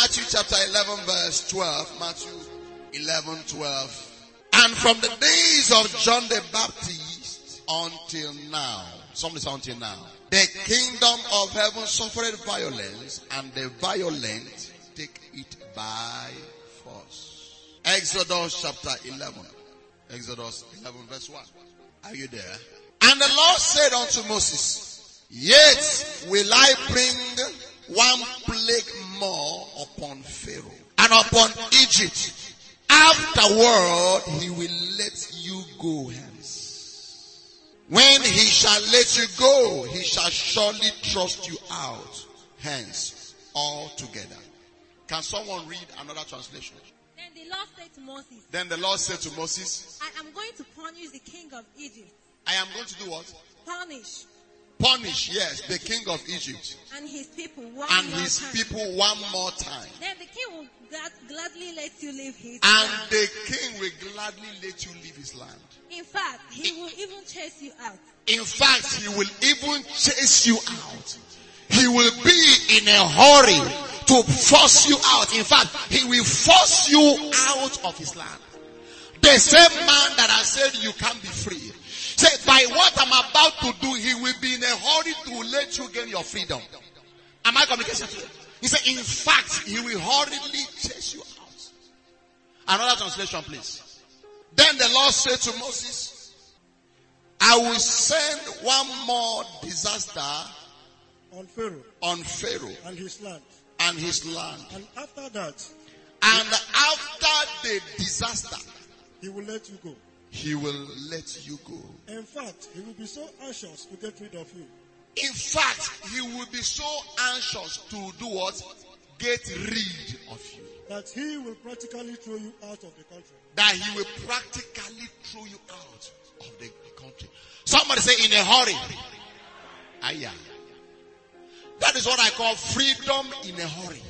Matthew chapter 11 verse 12. Matthew 11, 12. And from the days of John the Baptist until now. Somebody say until now. The kingdom of heaven suffered violence and the violent take it by force. Exodus chapter 11. Exodus 11 verse 1. Are you there? And the Lord said unto Moses, Yet will I bring one plague more upon Pharaoh and upon Egypt. Afterward, he will let you go hence. When he shall let you go, he shall surely thrust you out hence altogether. Can someone read another translation? Then the Lord said to Moses, Then the Lord said to Moses, I am going to punish the king of Egypt. I am going to do what? Punish. Punish, yes, the king of Egypt And his people one and more his time. people one more time. Then the king will glad, gladly let you leave his And land. the king will gladly let you leave his land. In fact, he will even chase you out. In fact, he will even chase you out. He will be in a hurry to force you out. In fact, he will force you out of his land. The same man that I said you can't be free. Say, by what I'm about to do, he will be in a hurry to let you gain your freedom. Am I communicating to you? He said, in fact, he will hurriedly chase you out. Another translation, please. Then the Lord said to Moses, I will send one more disaster on Pharaoh on Pharaoh and his land. and his land. And after that, And after the disaster, he will let you go. He will let you go. In fact, he will be so anxious to get rid of you In fact, he will be so anxious to do what? Get rid of you. that he will practically throw you out of the country. That he will practically throw you out of the country. Somebody say in a hurry. Aya. That is what I call freedom in a hurry.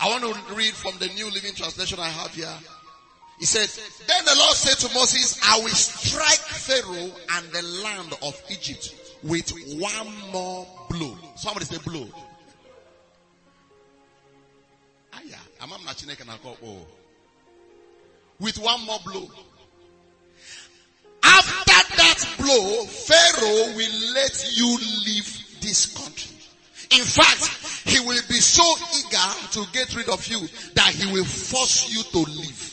I want to read from the New Living Translation I have here. He said, Then the Lord said to Moses, I will strike Pharaoh and the land of Egypt with one more blow. Somebody say blow. Aya. Amam na. With one more blow. After that blow, Pharaoh will let you leave this country. In fact, he will be so eager to get rid of you that he will force you to leave.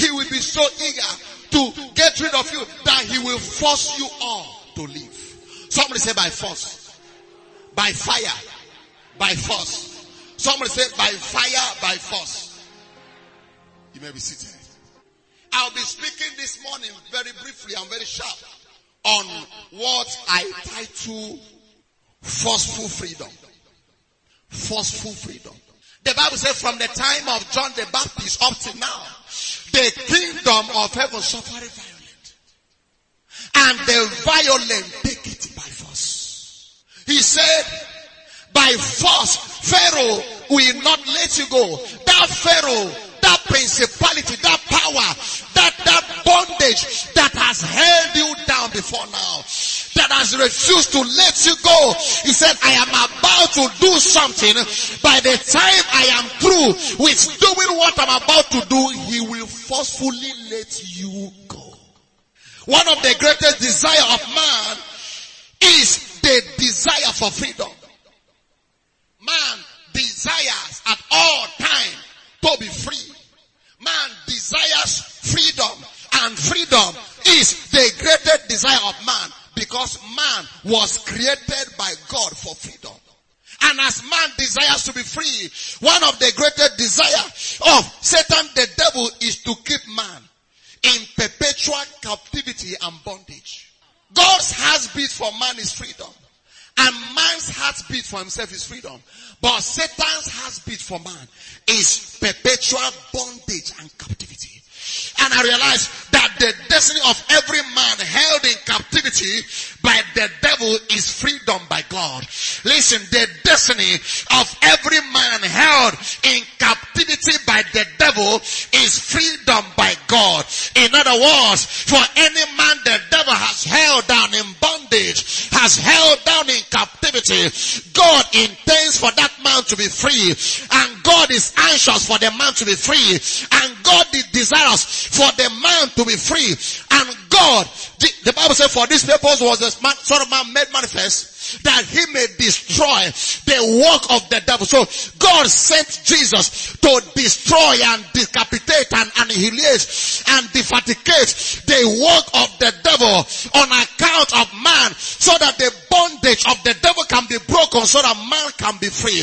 He will be so eager to get rid of you that he will force you all to leave. Somebody say by force, by fire, by force. Somebody say by fire, by force. You may be seated. I'll be speaking this morning very briefly and very sharp on what I title forceful freedom. Forceful freedom. The Bible says from the time of John the Baptist up to now, the kingdom of heaven suffered violent. And the violent take it by force. He said, by force, Pharaoh will not let you go. That Pharaoh, that principality, that power, that, that bondage that has held you down before now, that has refused to let you go. He said, I am about to do something. By the time I am through with doing what I'm about to do, he will forcefully let you go. One of the greatest desire of man is the desire for freedom. Man desires at all time to be free. Man desires freedom and freedom is the greatest desire of man because man was created by God for freedom. And as man desires to be free, one of the greatest desire of Satan the devil is to keep man in perpetual captivity and bondage. God's heartbeat for man is freedom. And man's heartbeat for himself is freedom. But Satan's heartbeat for man is perpetual bondage and captivity. And I realize that the destiny of every man held in captivity by the devil is freedom by God. Listen, the destiny of every man held in captivity by the devil is freedom by God. In other words, for any man the devil has held down in bondage, has held down in captivity, God intends for that man to be free. And God is anxious for the man to be free. And God is desirous for the man to be free. And God, the, the Bible says for this purpose was the son of man made manifest that he may destroy the work of the devil. So God sent Jesus to destroy and decapitate and annihilate and defatigate the work of the devil on account of man so that the bondage of the devil can be broken so that man can be free.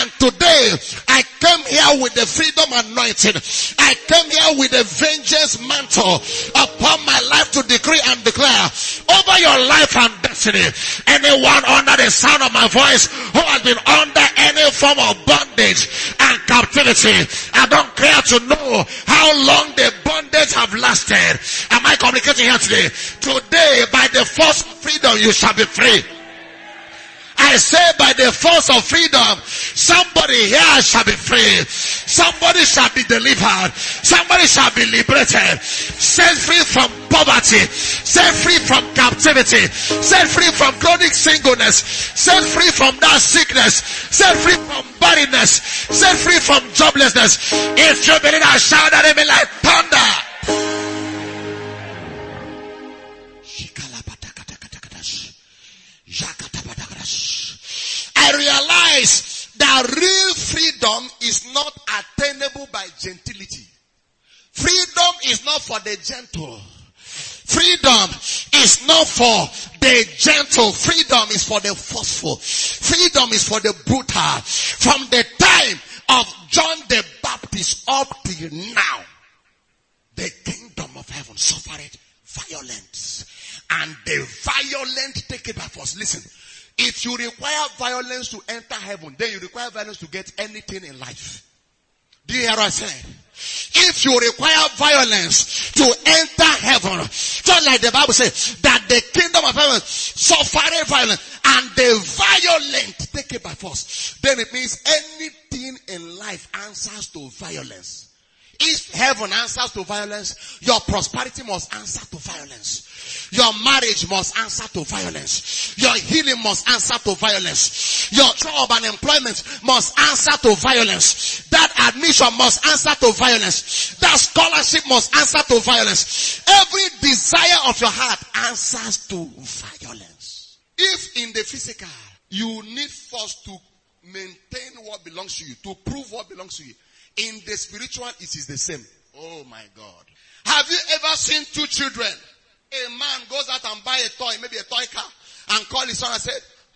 And today I came here with the freedom anointing. I came here with the vengeance mantle upon my life to decree and declare over your life and destiny. Anyone under the sound of my voice who has been under any form of bondage and captivity, I don't care to know how long the bondage have lasted. Am I communicating here today? Today, by the force of freedom, you shall be free. I say by the force of freedom, somebody here shall be free. Somebody shall be delivered. Somebody shall be liberated. Set free from poverty. Set free from captivity. Set free from chronic singleness. Set free from that sickness. Set free from barrenness. Set free from joblessness. If you believe I shout at him like thunder. Realize that real freedom is not attainable by gentility. Freedom is not for the gentle. Freedom is not for the gentle. Freedom is for the forceful. Freedom is for the brutal. From the time of John the Baptist up till now, the kingdom of heaven suffered violence. And the violent take it by force. Listen, if you require violence to enter heaven, then you require violence to get anything in life. Do you hear what I said? If you require violence to enter heaven, just like the Bible says, that the kingdom of heaven suffered violence and the violent take it by force, then it means anything in life answers to violence. If heaven answers to violence, your prosperity must answer to violence. Your marriage must answer to violence. Your healing must answer to violence. Your job and employment must answer to violence. That admission must answer to violence. That scholarship must answer to violence. Every desire of your heart answers to violence. If in the physical, you need force to maintain what belongs to you, to prove what belongs to you. In the spiritual, it is the same. Oh my God. Have you ever seen two children? A man goes out and buy a toy, maybe a toy car, and call his son and say,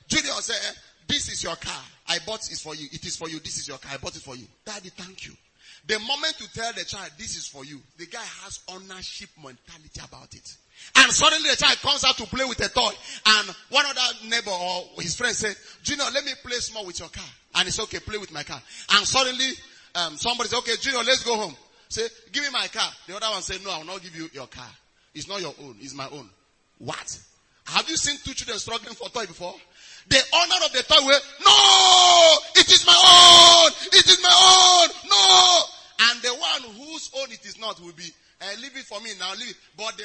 Junior, say, eh, this is your car. I bought it for you. It is for you. This is your car. I bought it for you. Daddy, thank you. The moment you tell the child, this is for you, the guy has ownership mentality about it. And suddenly the child comes out to play with a toy. And one other neighbor or his friend said, Junior, let me play small with your car. And it's okay, play with my car. And suddenly, um, somebody said, okay, Junior, let's go home. Say, give me my car. The other one said, no, I will not give you your car. It's not your own. It's my own. What? Have you seen two children struggling for toy before? The owner of the toy will, no, it is my own. It is my own. No. And the one whose own it is not will be, uh, leave it for me now, leave it. But the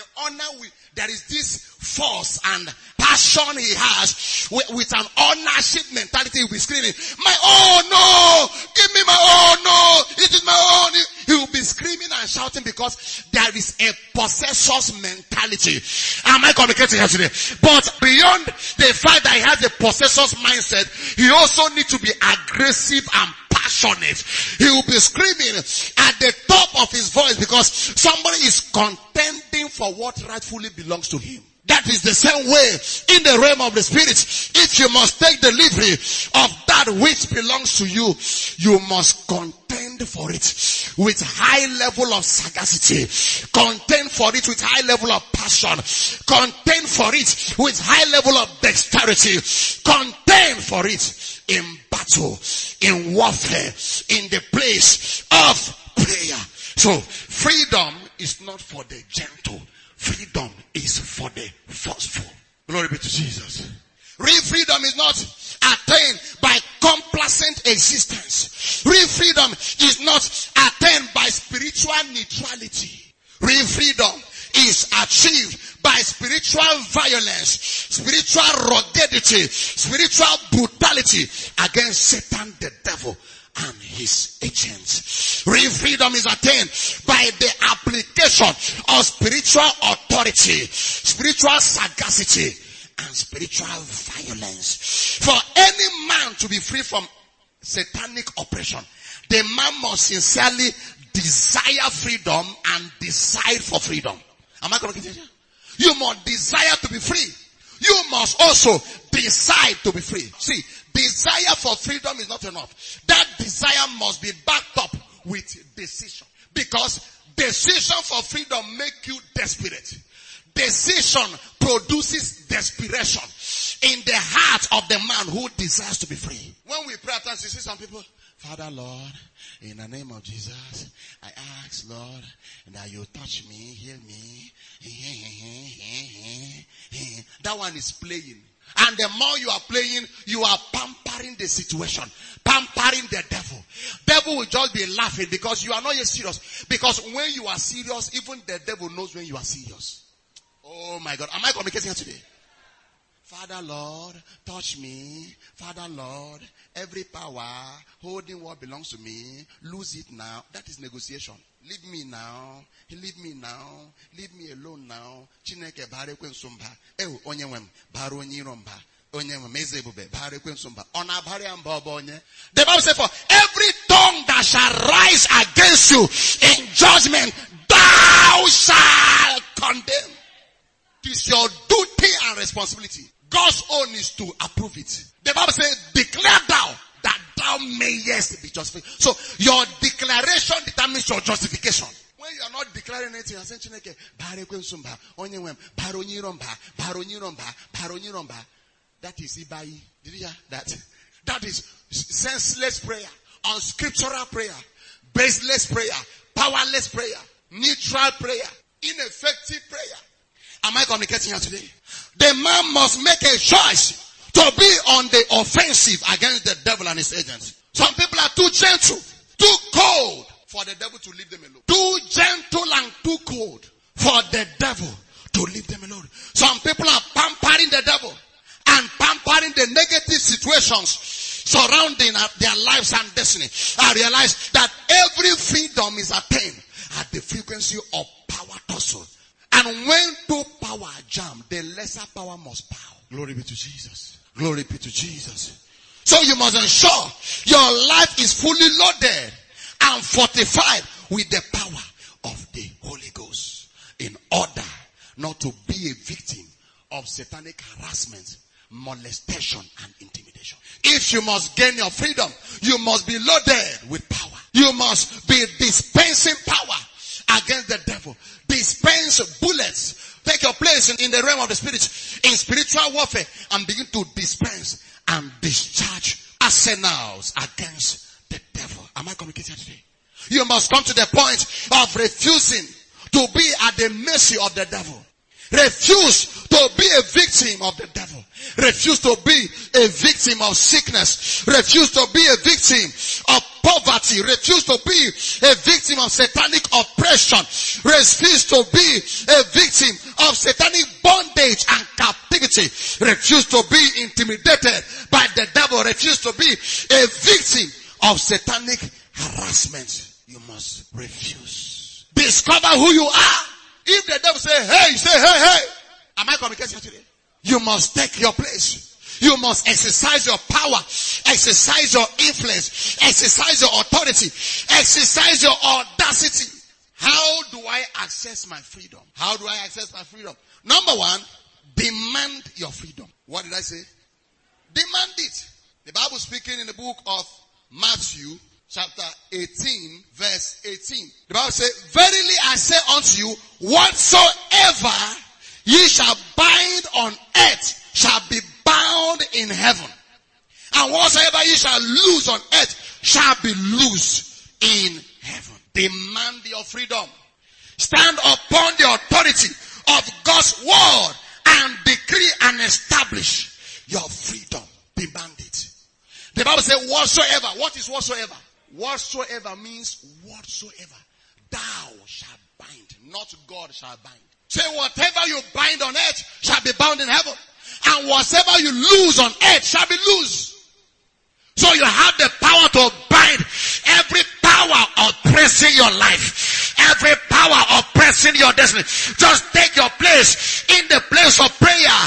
will, there is this force and passion he has with, with an ownership mentality. He'll be screaming, my own, no, give me my own, no, it is my own. He will be screaming and shouting because there is a possessor's mentality. Am I communicating here today? But beyond the fact that he has a possessor's mindset, he also needs to be aggressive and He will be screaming at the top of his voice because somebody is contending for what rightfully belongs to him. That is the same way in the realm of the spirit. If you must take delivery of that which belongs to you, you must contend for it with high level of sagacity. Contend for it with high level of passion. Contend for it with high level of dexterity. Contend for it in battle, in warfare, in the place of prayer. So freedom is not for the gentle. Freedom is for the forceful. Glory be to Jesus. Real freedom is not attained by complacent existence. Real freedom is not attained by spiritual neutrality. Real freedom is achieved by spiritual violence, spiritual ruggedity, spiritual brutality against Satan the devil and his agents. Real freedom is attained by the application of spiritual authority, spiritual sagacity, and spiritual violence. For any man to be free from satanic oppression, the man must sincerely desire freedom and decide for freedom. Am I communicating? You must desire to be free. You must also decide to be free. See, desire for freedom is not enough. That desire must be backed up with decision. Because decision for freedom make you desperate. Decision produces desperation in the heart of the man who desires to be free. When we pray at times, you see some people, Father Lord, in the name of Jesus, I ask Lord that you touch me, heal me. That one is playing. And the more you are playing, you are pampering the situation, pampering the devil. Devil will just be laughing because you are not yet serious. Because when you are serious, even the devil knows when you are serious. Oh my God. Am I communicating here today? Father Lord, touch me. Father Lord, every power holding what belongs to me, lose it now. That is negotiation. Leave me now. Leave me now. Leave me alone now. Chineke bare kwensumba. Ew, onye nwem, bare onye iro mba. Onye nwem, eze ebube, bare ya mba ọba onye. The Bible says for every tongue that shall rise against you in judgment, thou shalt condemn. It is your duty and responsibility. God's own is to approve it. The Bible says, declare thou thou mayest be justified. So your declaration determines your justification. When you are not declaring anything, you are saying, Chineke, bare kwensumba, onye nwem, bare onye iro mba, mba. That is ibai. Did you hear that? That is senseless prayer, unscriptural prayer, baseless prayer, powerless prayer, neutral prayer, ineffective prayer. Am I communicating here today? The man must make a choice to be on the offensive against the devil and his agents. Some people are too gentle, too cold for the devil to leave them alone. Too gentle and too cold for the devil to leave them alone. Some people are pampering the devil and pampering the negative situations surrounding uh, their lives and destiny. I realize that every freedom is attained at the frequency of power tussle. And when two power jam, the lesser power must bow. Glory be to Jesus. Glory be to Jesus. So you must ensure your life is fully loaded and fortified with the power of the Holy Ghost in order not to be a victim of satanic harassment, molestation, and intimidation. If you must gain your freedom, you must be loaded with power. You must be dispensing power against the devil. Dispense bullets. Take your place in, in the realm of the spirit, in spiritual warfare, and begin to dispense and discharge arsenals against the devil. Am I communicating today? You must come to the point of refusing to be at the mercy of the devil. Refuse to be a victim of the devil. Refuse to be a victim of sickness. Refuse to be a victim of poverty. Refuse to be a victim of satanic oppression. Refuse to be a victim of satanic bondage and captivity. Refuse to be intimidated by the devil. Refuse to be a victim of satanic harassment. You must refuse. Discover who you are. If the devil say, hey, say, hey, hey. Am I communicating today? You must take your place. You must exercise your power, exercise your influence, exercise your authority, exercise your audacity. How do I access my freedom? How do I access my freedom? Number one, demand your freedom. What did I say? Demand it. The Bible speaking in the book of Matthew, chapter 18, verse 18. The Bible says, Verily I say unto you, whatsoever ye shall bind on earth shall be bound in heaven. And whatsoever you shall lose on earth shall be loose in heaven. Demand your freedom. Stand upon the authority of God's word and decree and establish your freedom. Demand it. The Bible says whatsoever. What is whatsoever? Whatsoever means whatsoever. thou shalt bind, not God shall bind. Say whatever you bind on earth shall be bound in heaven. And whatever you lose on earth shall be loose. So you have the power to bind every power oppressing your life. Every power oppressing your destiny. Just take your place in the place of prayer.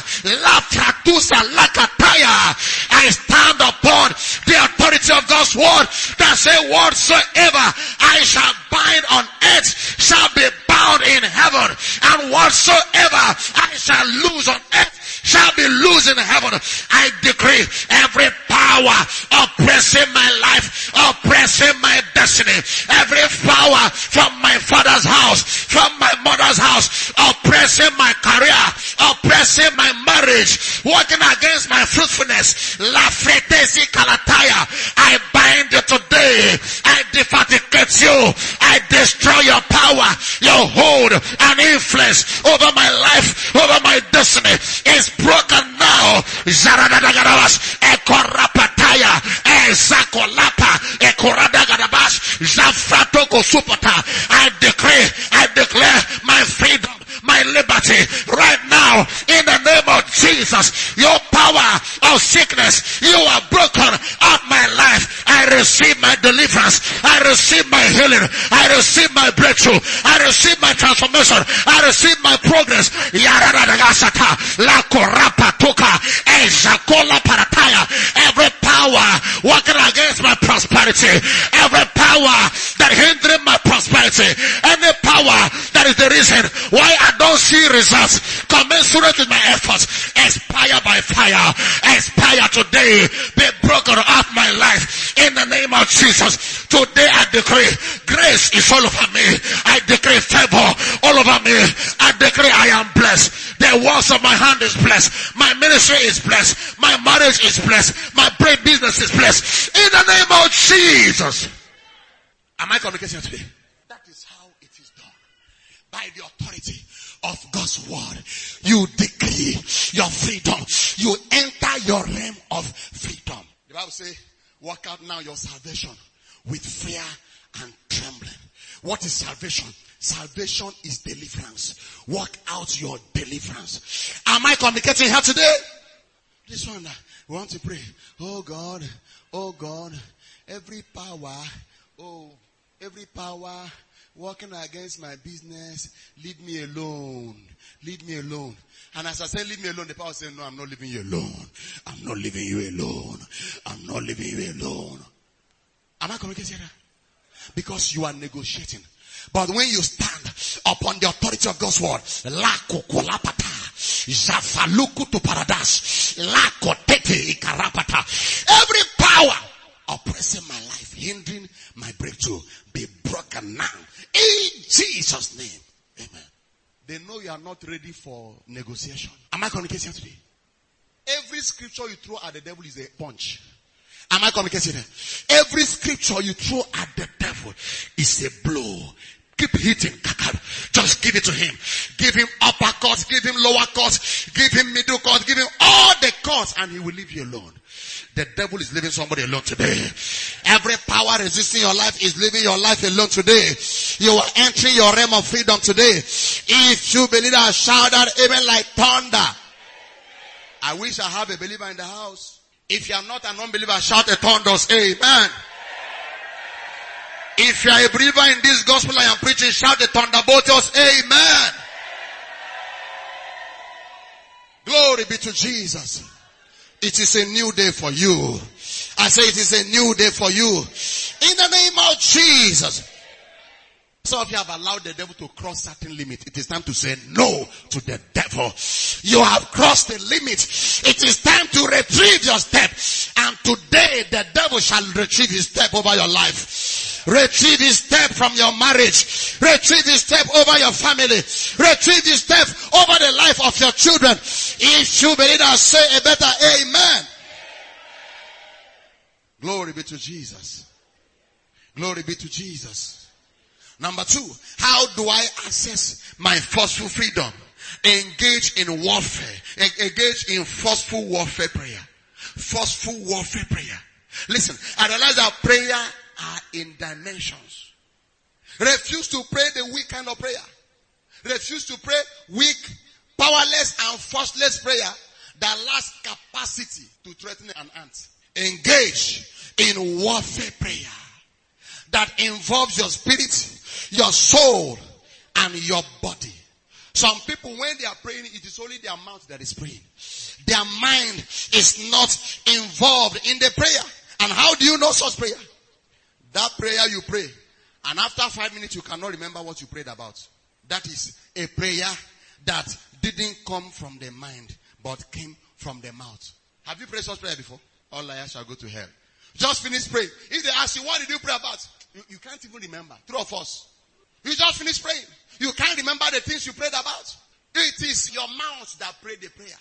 I stand upon the authority of God's word that say whatsoever I shall bind on earth shall be bound in heaven. And whatsoever I shall lose on earth shall be loose in heaven. I decree every power oppressing my life, oppressing my destiny, every power from my father's house, from my mother's house, oppressing my career, oppressing my marriage, working against my fruitfulness. La fretesi kalataya. I bind you today. I defaticate you. I destroy your power, your hold and influence over my life, over my destiny. Is broken now. Zaradadagadabash. Ekorapataya. Ezakolapa. Ekoradagadabash. Zafratoko supata. I decree, I declare my freedom, my liberty right now in the name of Jesus. Your power of sickness, you are broken out my life. I receive my deliverance. I receive my healing. I receive my breakthrough. I receive my transformation. I receive my progress. Every power working against my prosperity. Every power that hindering my prosperity. Any power that is the reason why I don't see results commensurate with my efforts. Expire by fire. Expire today. Be broken off my life in the name of Jesus. Today I decree grace is all over me. I decree favor all over me. I decree I am blessed. The works of my hand is blessed. My ministry is blessed. My marriage is blessed. My business is blessed. In the name of Jesus. Am I communicating today? Of God's word. You decree your freedom. You enter your realm of freedom. The Bible says, work out now your salvation with fear and trembling. What is salvation? Salvation is deliverance. Work out your deliverance. Am I communicating here today? This one, uh, we want to pray. Oh God, oh God, every power, oh, every power working against my business, leave me alone. Leave me alone. And as I say, leave me alone, the power says, no, I'm not leaving you alone. I'm not leaving you alone. I'm not leaving you alone. Am I communicating here? Because you are negotiating. But when you stand upon the authority of God's word, la paradise, la every power oppressing my life, hindering my breakthrough, be broken now. In Jesus' name. Amen. They know you are not ready for negotiation. Am I communicating today? Every scripture you throw at the devil is a punch. Am I communicating? Every scripture you throw at the devil is a blow. Keep hitting. Just give it to him. Give him upper courts, give him lower courts, give him middle courts, give him all the courts and he will leave you alone. The devil is leaving somebody alone today. Every power resisting your life is leaving your life alone today. You are entering your realm of freedom today. If you believe that, shout that even like thunder. I wish I have a believer in the house. If you are not an unbeliever, shout a thunders. Amen. If you are a believer in this gospel I am preaching, shout the thunderbolts. Amen. Glory be to Jesus. It is a new day for you. I say it is a new day for you. In the name of Jesus. Some of you have allowed the devil to cross certain limit. It is time to say no to the devil. You have crossed the limit. It is time to retrieve your step. And today the devil shall retrieve his step over your life. Retrieve his step from your marriage. Retrieve his step over your family. Retrieve his step over the life of your children. If you believe that, say a better amen. Glory be to Jesus. Glory be to Jesus. Number two, how do I access my forceful freedom? Engage in warfare. En- Engage in forceful warfare prayer. Forceful warfare prayer. Listen, I realize that prayer are in dimensions. Refuse to pray the weak kind of prayer. Refuse to pray weak, powerless and forceless prayer that lacks capacity to threaten an ant. Engage in warfare prayer that involves your spirit, your soul, and your body. Some people, when they are praying, it is only their mouth that is praying. Their mind is not involved in the prayer. And how do you know such prayer? That prayer you pray, and after five minutes you cannot remember what you prayed about. That is a prayer that didn't come from the mind, but came from the mouth. Have you prayed such prayer before? All liars shall go to hell. Just finish praying. If they ask you, what did you pray about? You, you can't even remember. True of us. You just finish praying. You can't remember the things you prayed about. It is your mouth that prayed the prayer.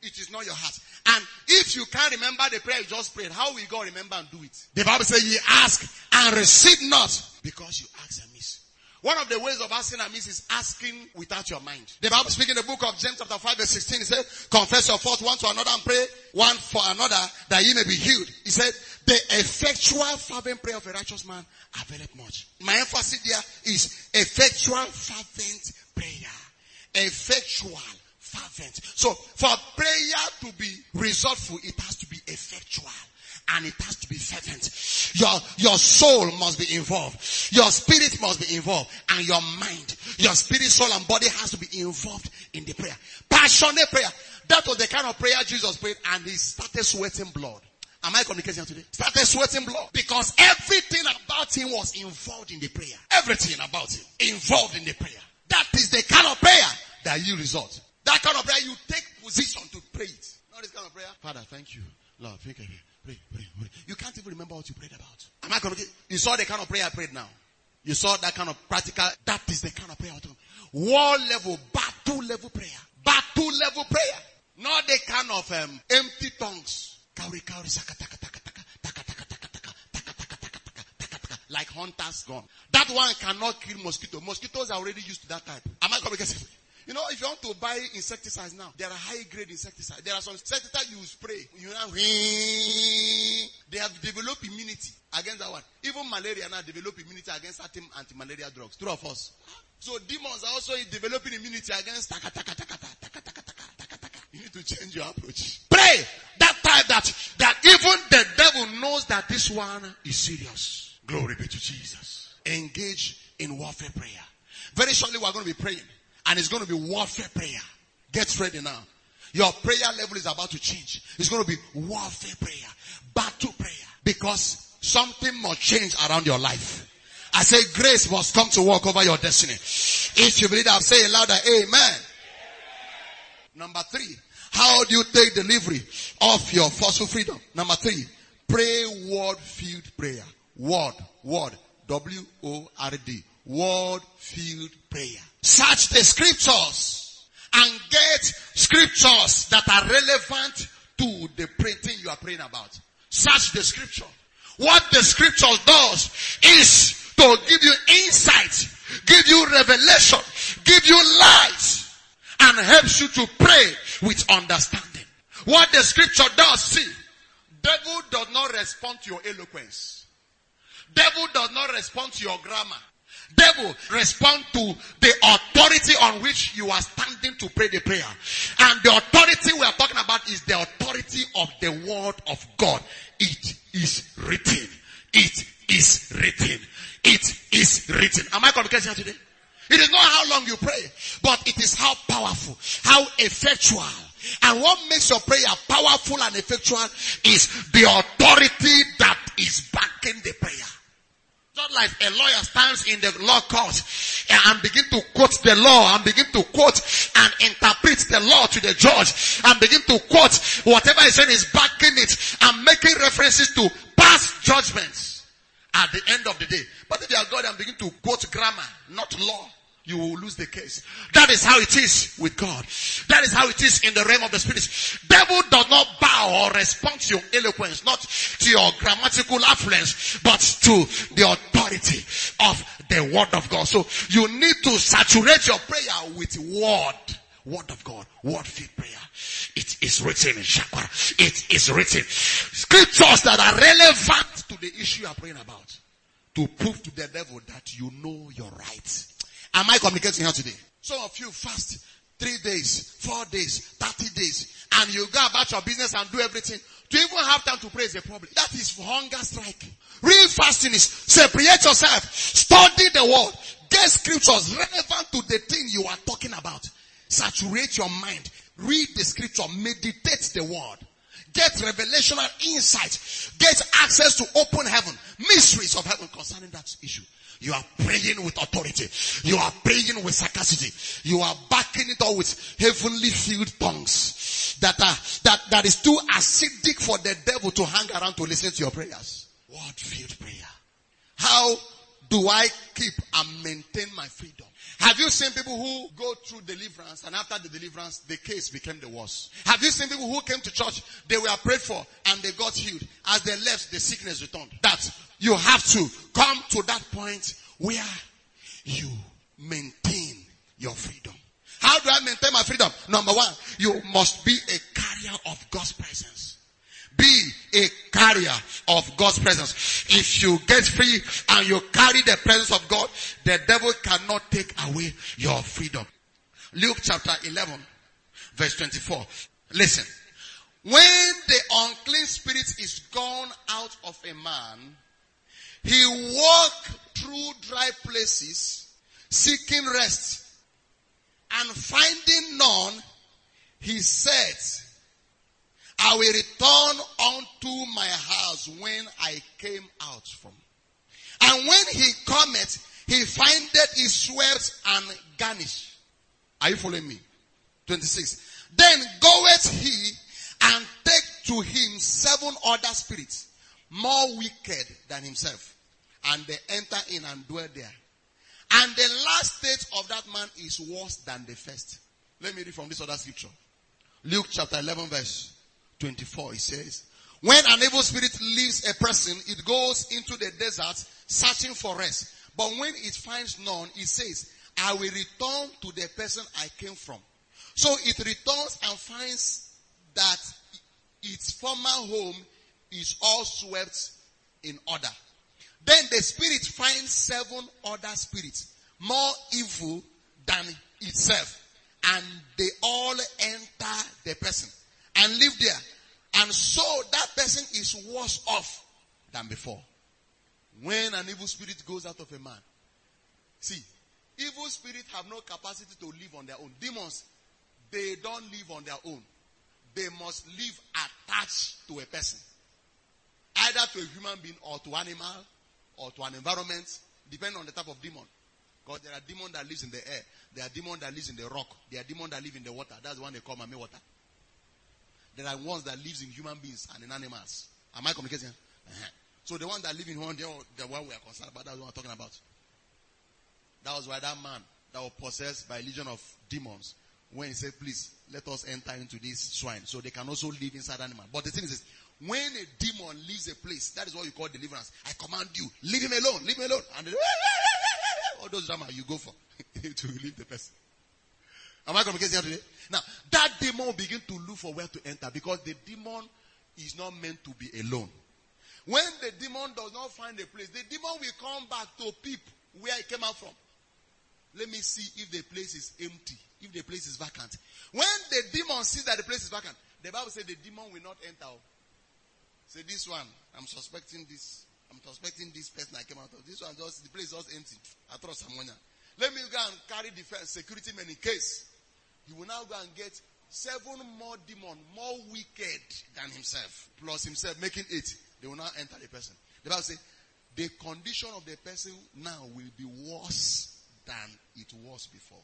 It is not your heart. And if you can't remember the prayer you just prayed, how will God remember and do it? The Bible says, ye ask and receive not because you ask amiss. One of the ways of asking amiss is asking without your mind. The Bible speaking in the book of James chapter 5 verse 16, it says, confess your fault one to another and pray one for another that ye may be healed. He said, the effectual fervent prayer of a righteous man availeth much. My emphasis there is effectual fervent prayer. Effectual fervent. So for prayer to be resultful, it has to be effectual and it has to be fervent. Your, your soul must be involved. Your spirit must be involved and your mind, your spirit, soul and body has to be involved in the prayer. Passionate prayer. That was the kind of prayer Jesus prayed and he started sweating blood. Am I communicating today? Started sweating blood because everything about him was involved in the prayer. Everything about him involved in the prayer. That is the kind of prayer that you result. That kind of prayer you take position to pray it. Not this kind of prayer. Father, thank you. Lord, thank you. Pray, pray, pray. You can't even remember what you prayed about. Am I communicating? You saw the kind of prayer I prayed now. You saw that kind of practical. That is the kind of prayer. War level, battle level prayer. Battle level prayer. Not the kind of um, empty tongues. Like hunters gone. That one cannot kill mosquito. Mosquitoes are already used to that type. Am I communicating? You know, if you want to buy insecticides now, there are high grade insecticides. There are some insecticides you spray. You know, they have developed immunity against that one. Even malaria now develop immunity against certain anti-malaria drugs. True of us. So demons are also developing immunity against taka taka taka taka taka taka taka taka. You need to change your approach. Pray that type that that even the devil knows that this one is serious. Glory be to Jesus. Engage in warfare prayer. Very shortly we're going to be praying. And it's going to be warfare prayer. Get ready now. Your prayer level is about to change. It's going to be warfare prayer, battle prayer, because something must change around your life. I say grace must come to walk over your destiny. If you believe that, say it louder, amen. Number three, how do you take delivery of your fossil freedom? Number three, pray word filled prayer. Word, word, W-O-R-D. Word filled prayer. Search the scriptures and get scriptures that are relevant to the thing you are praying about. Search the scripture. What the scripture does is to give you insight, give you revelation, give you light, and helps you to pray with understanding. What the scripture does, see, devil does not respond to your eloquence. Devil does not respond to your grammar. Devil respond to the authority on which you are standing to pray the prayer. And the authority we are talking about is the authority of the word of God. It is written. It is written. It is written. Am I communicating today? It is not how long you pray, but it is how powerful, how effectual. And what makes your prayer powerful and effectual is the authority that is backing the prayer. Not like a lawyer stands in the law court and begin to quote the law and begin to quote and interpret the law to the judge and begin to quote whatever is saying is backing it and making references to past judgments at the end of the day. But if you are God and begin to quote grammar, not law, you will lose the case. That is how it is with God. That is how it is in the realm of the spirit. Devil does not bow or respond to your eloquence, not to your grammatical affluence, but to the authority of the word of God. So you need to saturate your prayer with word. Word of God. Word filled prayer. It is written in Shakwara. It is written. Scriptures that are relevant to the issue you are praying about to prove to the devil that you know your rights. Am I communicating here today? Some of you fast three days, four days, 30 days, and you go about your business and do everything. To even have time to pray is a problem. That is hunger strike. Real fasting is separate yourself, study the word, get scriptures relevant to the thing you are talking about. Saturate your mind, read the scripture, meditate the word. Get revelation and insight. Get access to open heaven, mysteries of heaven concerning that issue. You are praying with authority. You are praying with sarcasm. You are backing it all with heavenly filled tongues that are, that, that is too acidic for the devil to hang around to listen to your prayers. Word filled prayer. How do I keep and maintain my freedom? Have you seen people who go through deliverance and after the deliverance, the case became the worst? Have you seen people who came to church, they were prayed for and they got healed. As they left, the sickness returned. That you have to come to that point where you maintain your freedom. How do I maintain my freedom? Number one, you must be a carrier of God's presence. Be a carrier of God's presence. If you get free and you carry the presence of God, the devil cannot take away your freedom. Luke chapter 11 verse 24. Listen. When the unclean spirit is gone out of a man, he walk through dry places seeking rest and finding none, he said, I will return unto my house when I came out from. And when he cometh, he findeth his swept and garnished. Are you following me? 26. Then goeth he and take to him seven other spirits, more wicked than himself. And they enter in and dwell there. And the last state of that man is worse than the first. Let me read from this other scripture. Luke chapter 11 verse 24, it says, when an evil spirit leaves a person, it goes into the desert searching for rest. But when it finds none, it says, I will return to the person I came from. So it returns and finds that its former home is all swept in order. Then the spirit finds seven other spirits more evil than itself and they all enter the person and live there. And so that person is worse off than before. When an evil spirit goes out of a man, see, evil spirits have no capacity to live on their own. Demons, they don't live on their own. They must live attached to a person. Either to a human being or to animal or to an environment, depending on the type of demon. Because there are demons that lives in the air. There are demons that lives in the rock. There are demons that live in the water. That's the one they call mame water. There are ones that lives in human beings and in animals. Am I communicating? Uh-huh. So the one that live in one, the one we are concerned about, that's what I'm talking about. That was why that man that was possessed by a legion of demons, when he said, please, let us enter into this swine, so they can also live inside animal. But the thing is, when a demon leaves a place, that is what you call deliverance. I command you, leave him alone, leave him alone. And all those drama you go for to leave the person. Am I communicating today? Now, that demon will begin to look for where to enter because the demon is not meant to be alone. When the demon does not find a place, the demon will come back to peep where he came out from. Let me see if the place is empty, if the place is vacant. When the demon sees that the place is vacant, the Bible says the demon will not enter. Say this one, I'm suspecting this. I'm suspecting this person I came out of. This one just the place is just empty. I trust someone. Let me go and carry defense security men in case. He will now go and get seven more demon, more wicked than himself, plus himself, making it. They will now enter the person. The Bible says the condition of the person now will be worse than it was before.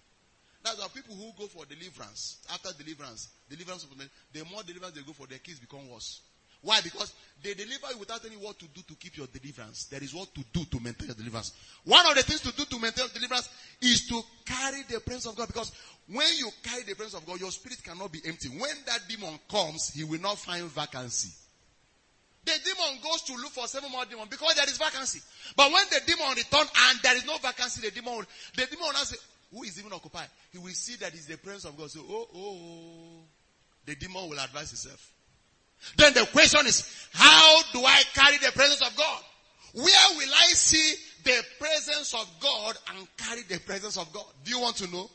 Now, there are people who go for deliverance, after deliverance, deliverance, the more deliverance they go for, their kids become worse. Why? Because they deliver you without any what to do to keep your deliverance. There is what to do to maintain your deliverance. One of the things to do to maintain your deliverance is to carry the presence of God. Because when you carry the presence of God, your spirit cannot be empty. When that demon comes, he will not find vacancy. The demon goes to look for seven more demons because there is vacancy. But when the demon returns and there is no vacancy, the demon will, the demon will not say, who is even occupied? He will see that it's the presence of God. So, oh, oh, oh. The demon will advise himself. Then the question is, how do I carry the presence of God? Where will I see the presence of God and carry the presence of God? Do you want to know?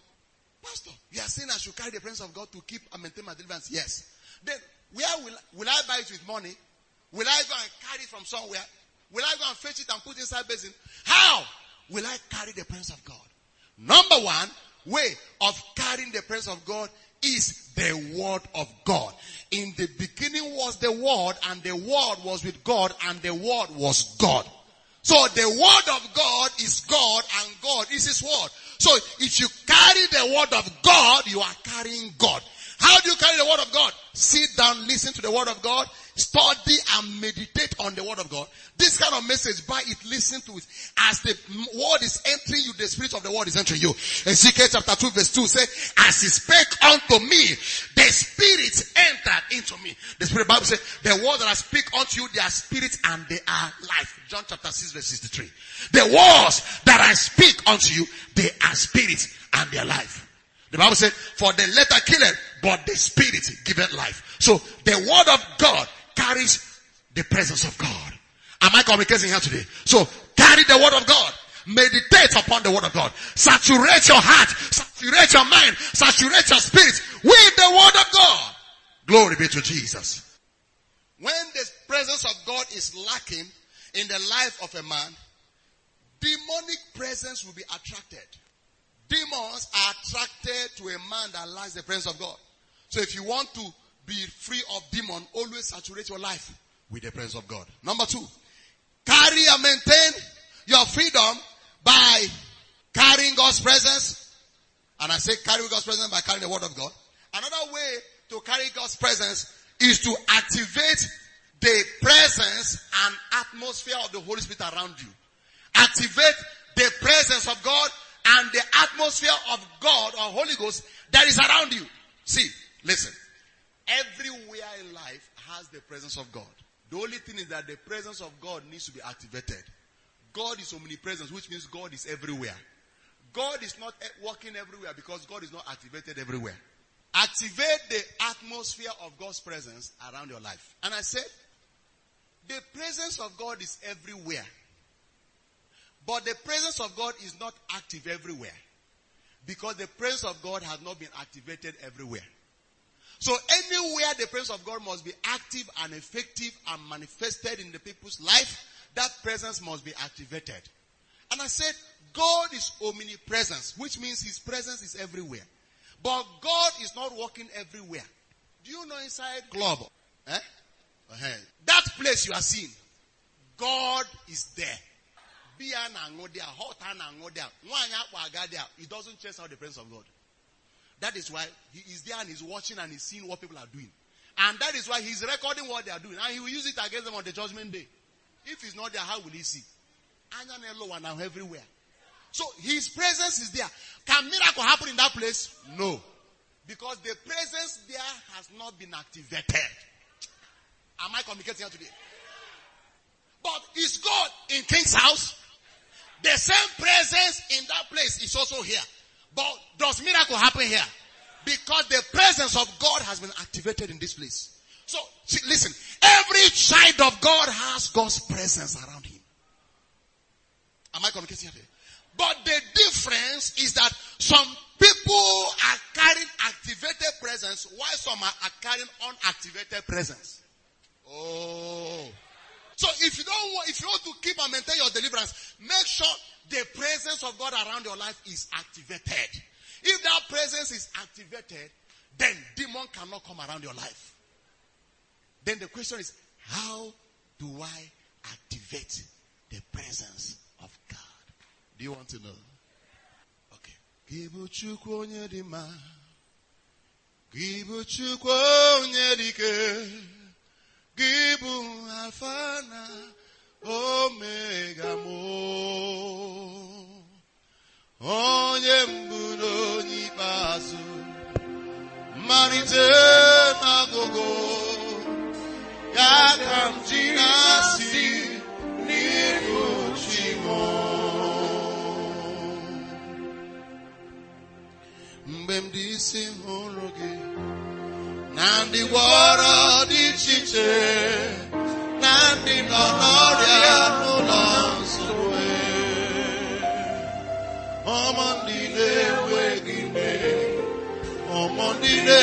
Pastor, you are saying I should carry the presence of God to keep and maintain my deliverance. Yes. Then where will, will I buy it with money? Will I go and carry it from somewhere? Will I go and fetch it and put inside basin? How will I carry the presence of God? Number one way of carrying the presence of God is the word of God. In the beginning was the word and the word was with God and the word was God. So the word of God is God and God is his word. So if you carry the word of God, you are carrying God. How do you carry the word of God? Sit down, listen to the word of God, study and meditate on the word of God. This kind of message, buy it, listen to it. As the word is entering you, the spirit of the word is entering you. Ezekiel chapter 2 verse 2 says, as he spake unto me, the spirit entered into me. The spirit Bible says, the word that I speak unto you, they are spirit and they are life. John chapter 6 verse 63. The words that I speak unto you, they are spirit and they are life. The Bible said, for the letter killeth, but the spirit giveth life. So the word of God carries the presence of God. Am I communicating here today? So carry the word of God. Meditate upon the word of God. Saturate your heart, saturate your mind, saturate your spirit with the word of God. Glory be to Jesus. When the presence of God is lacking in the life of a man, demonic presence will be attracted. Demons are attracted to a man that lacks the presence of God. So if you want to be free of demon, always saturate your life with the presence of God. Number two, carry and maintain your freedom by carrying God's presence. And I say carry God's presence by carrying the word of God. Another way to carry God's presence is to activate the presence and atmosphere of the Holy Spirit around you. Activate the presence of God and the atmosphere of God or Holy Ghost that is around you. See, listen. Everywhere in life has the presence of God. The only thing is that the presence of God needs to be activated. God is omnipresent, which means God is everywhere. God is not eh, working everywhere because God is not activated everywhere. Activate the atmosphere of God's presence around your life. And I said, the presence of God is everywhere. But the presence of God is not active everywhere. Because the presence of God has not been activated everywhere. So anywhere the presence of God must be active and effective and manifested in the people's life, that presence must be activated. And I said, God is omnipresence, which means His presence is everywhere. But God is not working everywhere. Do you know inside club? Eh? Uh-huh. That place you are seeing, God is there. Beer na there, hot and there, there. It doesn't chase out the presence of God. That is why he is there and he's watching and he's seeing what people are doing. And that is why he's recording what they are doing. And he will use it against them on the judgment day. If he's not there, how will he see? Anya now everywhere. So his presence is there. Can miracle happen in that place? No. Because the presence there has not been activated. Am I communicating here today? But is God in King's house? The same presence in that place is also here. But does miracle happen here? Because the presence of God has been activated in this place. So, see, listen, every child of God has God's presence around him. Am I communicating here? But the difference is that some people are carrying activated presence while some are, are carrying unactivated presence. Oh. So if you don't want, if you want to keep and maintain your deliverance, make sure the presence of God around your life is activated. If that presence is activated, then demon cannot come around your life. Then the question is, how do I activate the presence of God? Do you want to know? Okay. Gibu alfa na omega mo. Onye mbụ na onye ikpeazụ. Mmalite n'agụgụ. Ya ka m ji na-asị n'ihu Chimo. mgbe m dị isi hụrụ Nandi wara di chiche. Nandi nonoria nulanswe. Omandine wegine. Omandine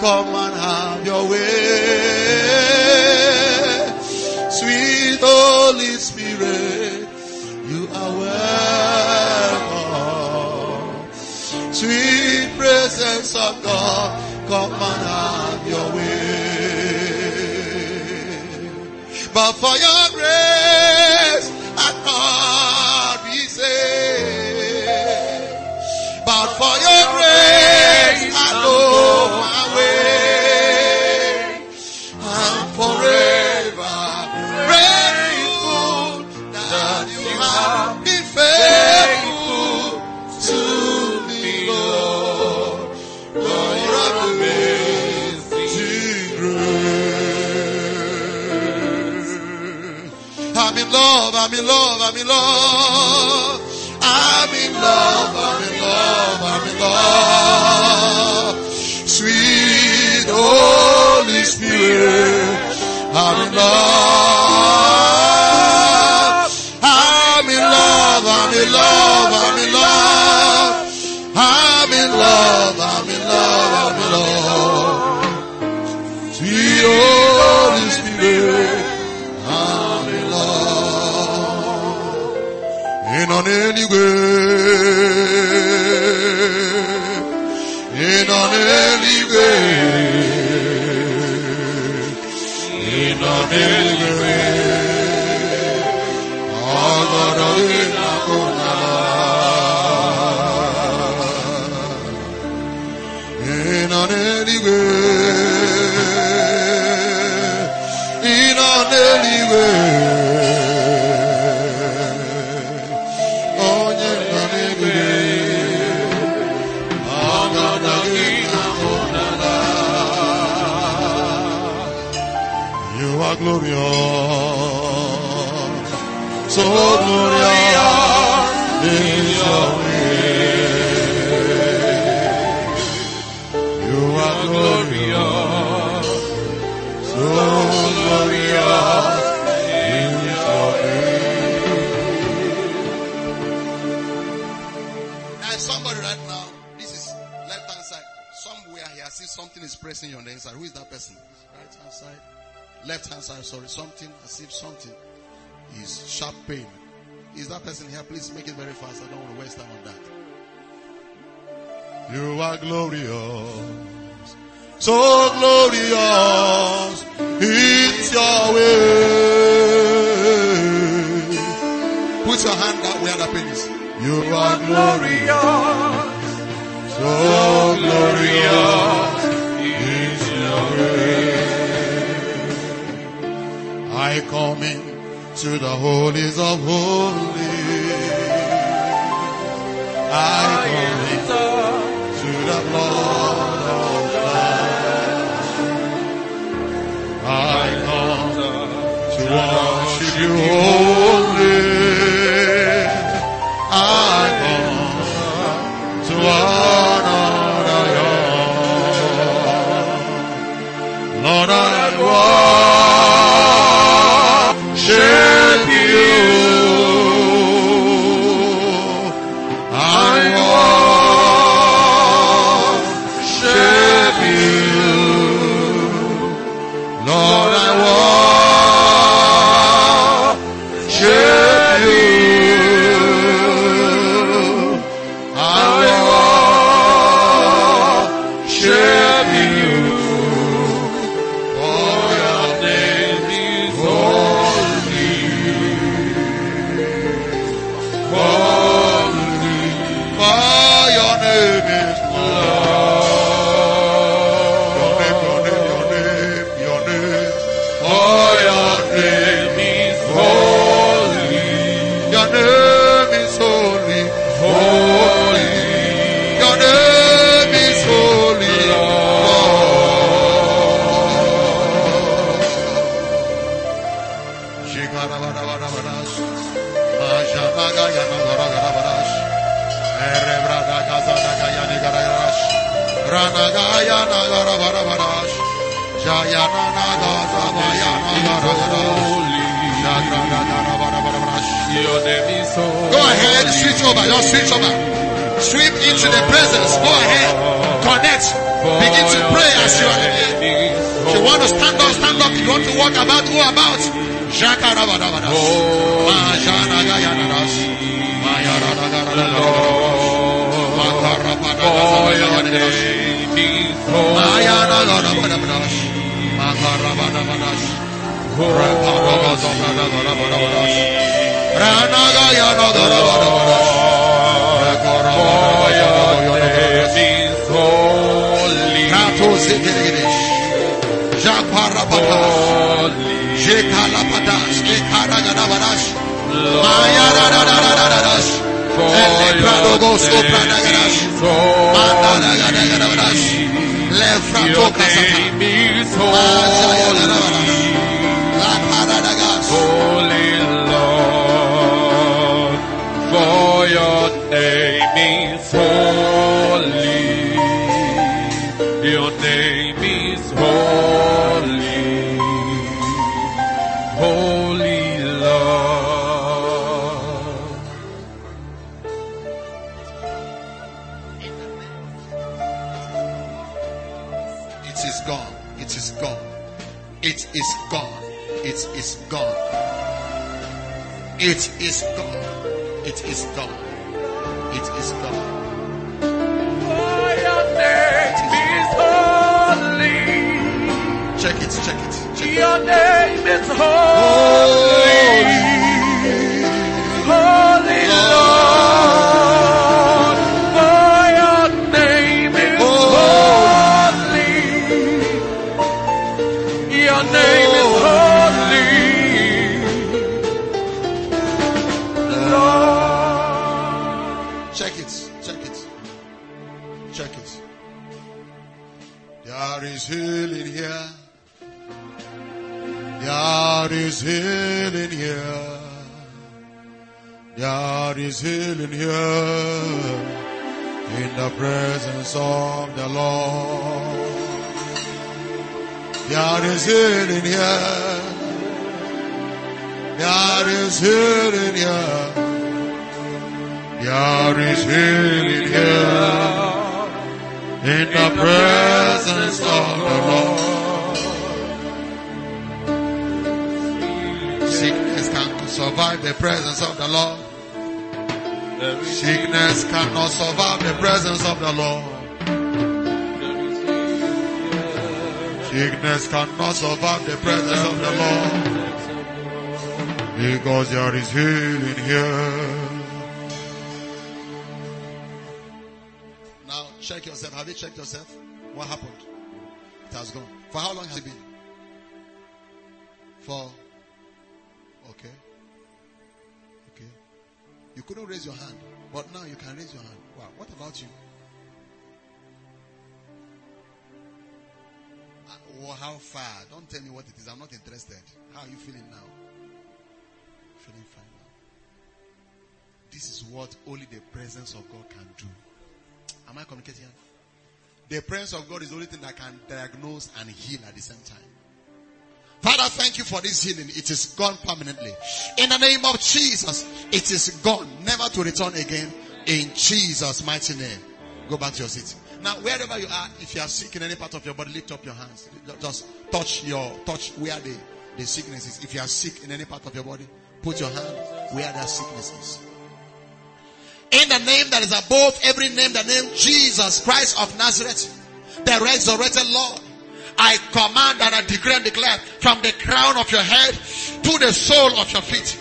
come and have your way. Sweet Holy Spirit, you are welcome. Sweet presence of God, come and have your way. But for your grace, I can't be saved. But for your Somewhere here, I see something is pressing you on the inside. Who is that person? Right hand side. Left hand side, sorry. Something, as if something is sharp pain. Is that person here? Please make it very fast. I don't want to waste time on that. You are glorious. So glorious. It's your way. Put your hand that where the pain is. You are glorious. So glorious is your. I come in to the holies of holies. I come to the blood of Lamb. I come to worship you name is holy. Go ahead, switch over, just switch over. Sweep into the presence. Go ahead, connect. Begin to pray as you are. If you want to stand up, stand up. If you want to walk about, go about. Shaka ra ba for your name is holy. Holy. Maya da da da da da da. Holy Lord, for your name is. It is gone. It is gone. It is gone. For your name is holy. Check it. Check it. Check it. Your name is holy. Holy yourself. Have you checked yourself? What happened? It has gone. For how long has it been? For okay. Okay. You couldn't raise your hand, but now you can raise your hand. Wow. What about you? Uh, well, how far? Don't tell me what it is. I'm not interested. How are you feeling now? Feeling fine now. This is what only the presence of God can do. Am I communicating? The presence of God is the only thing that can diagnose and heal at the same time. Father, thank you for this healing. It is gone permanently. In the name of Jesus, it is gone, never to return again. In Jesus' mighty name. Go back to your seat. Now, wherever you are, if you are sick in any part of your body, lift up your hands. Just touch your, touch where the, the sickness is. If you are sick in any part of your body, put your hand where that sickness is. In the name that is above every name, the name Jesus Christ of Nazareth, the resurrected Lord. I command and I decree and declare from the crown of your head to the sole of your feet.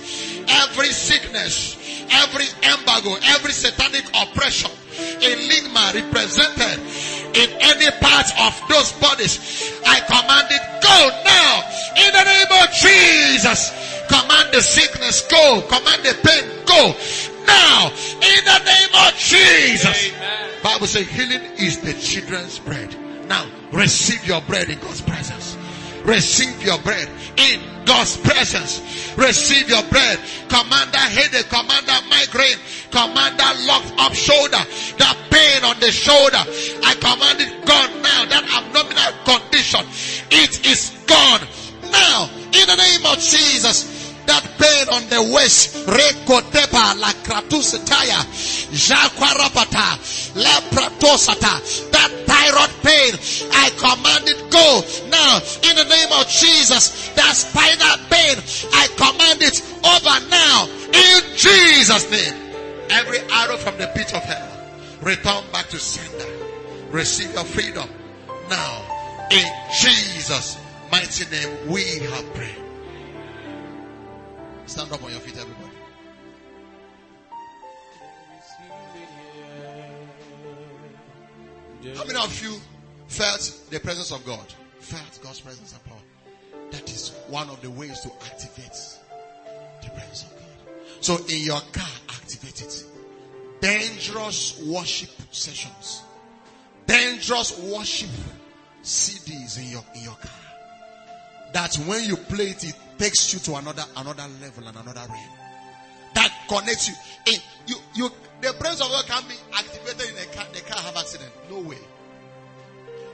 Every sickness, every embargo, every satanic oppression, enigma represented in any part of those bodies, I command it go now in the name of Jesus. Command the sickness go, command the pain go now in the name of Jesus. Amen. Bible says healing is the children's bread. Now receive your bread in God's presence. Receive your bread in God's presence. Receive your bread. Commander headache, commander migraine, commander locked up shoulder, that pain on the shoulder. I command it gone now. That abdominal condition, it is gone now in the name of Jesus waist. Rekotepa la kratusitaya. Jakwarapata. Lepratosata. That thyroid pain, I command it go. Now, in the name of Jesus, that spinal pain, I command it over now. In Jesus' name. Every arrow from the pit of hell, return back to sender. Receive your freedom now. In Jesus' mighty name, we have prayed. Stand up on your feet, everybody. How many of you felt the presence of God? Felt God's presence and power. That is one of the ways to activate the presence of God. So in your car, activate it. Dangerous worship sessions. Dangerous worship CDs in your in your car. That when you play it, it takes you to another another level and another realm. That connects you. In you you the presence of God can be activated in a car. The car have accident. No way.